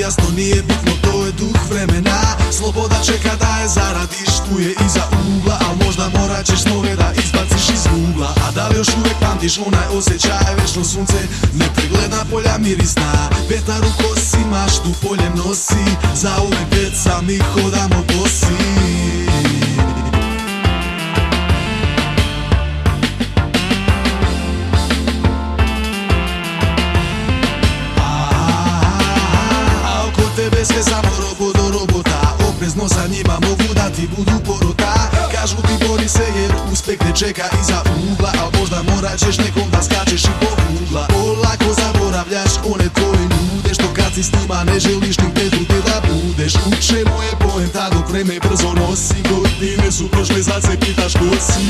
jasno nije bitno, to je duh vremena. Sloboda čeka da je zaradiš, tu je iza ugla A možda morat ćeš snove da izbaciš iz ugla. A da li još uvijek pamtiš onaj osjećaj, večno sunce Nepregledna polja mirisna, vetar u kosima, tu poljem nosi Za ove djeca mi hodamo bosi čeka iza ugla Al možda morat ćeš nekom da skačeš i po ugla. Olako zaboravljaš one tvoje ljude Što kad si s njima ne želiš ni te da budeš. U čemu je poenta dok vreme brzo nosi Godine su prošle sad se pitaš ko si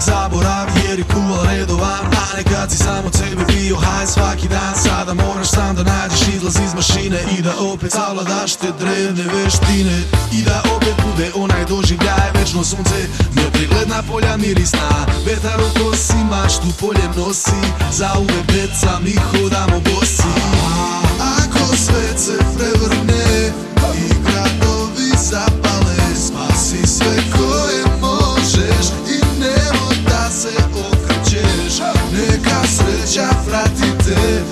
Čak zaboravi jer je kuval redova A nekad si sam od sebe bio haj svaki dan Sada moraš sam da nađeš izlaz iz mašine I da opet savladaš te drevne veštine. I da opet bude onaj doživljaj Večno sunce, nepregledna polja mirisna Vetar u kosima što polje nosi Za uve beca mi hodamo bosi. Ako svet se prevrne acești Necasă și aflatite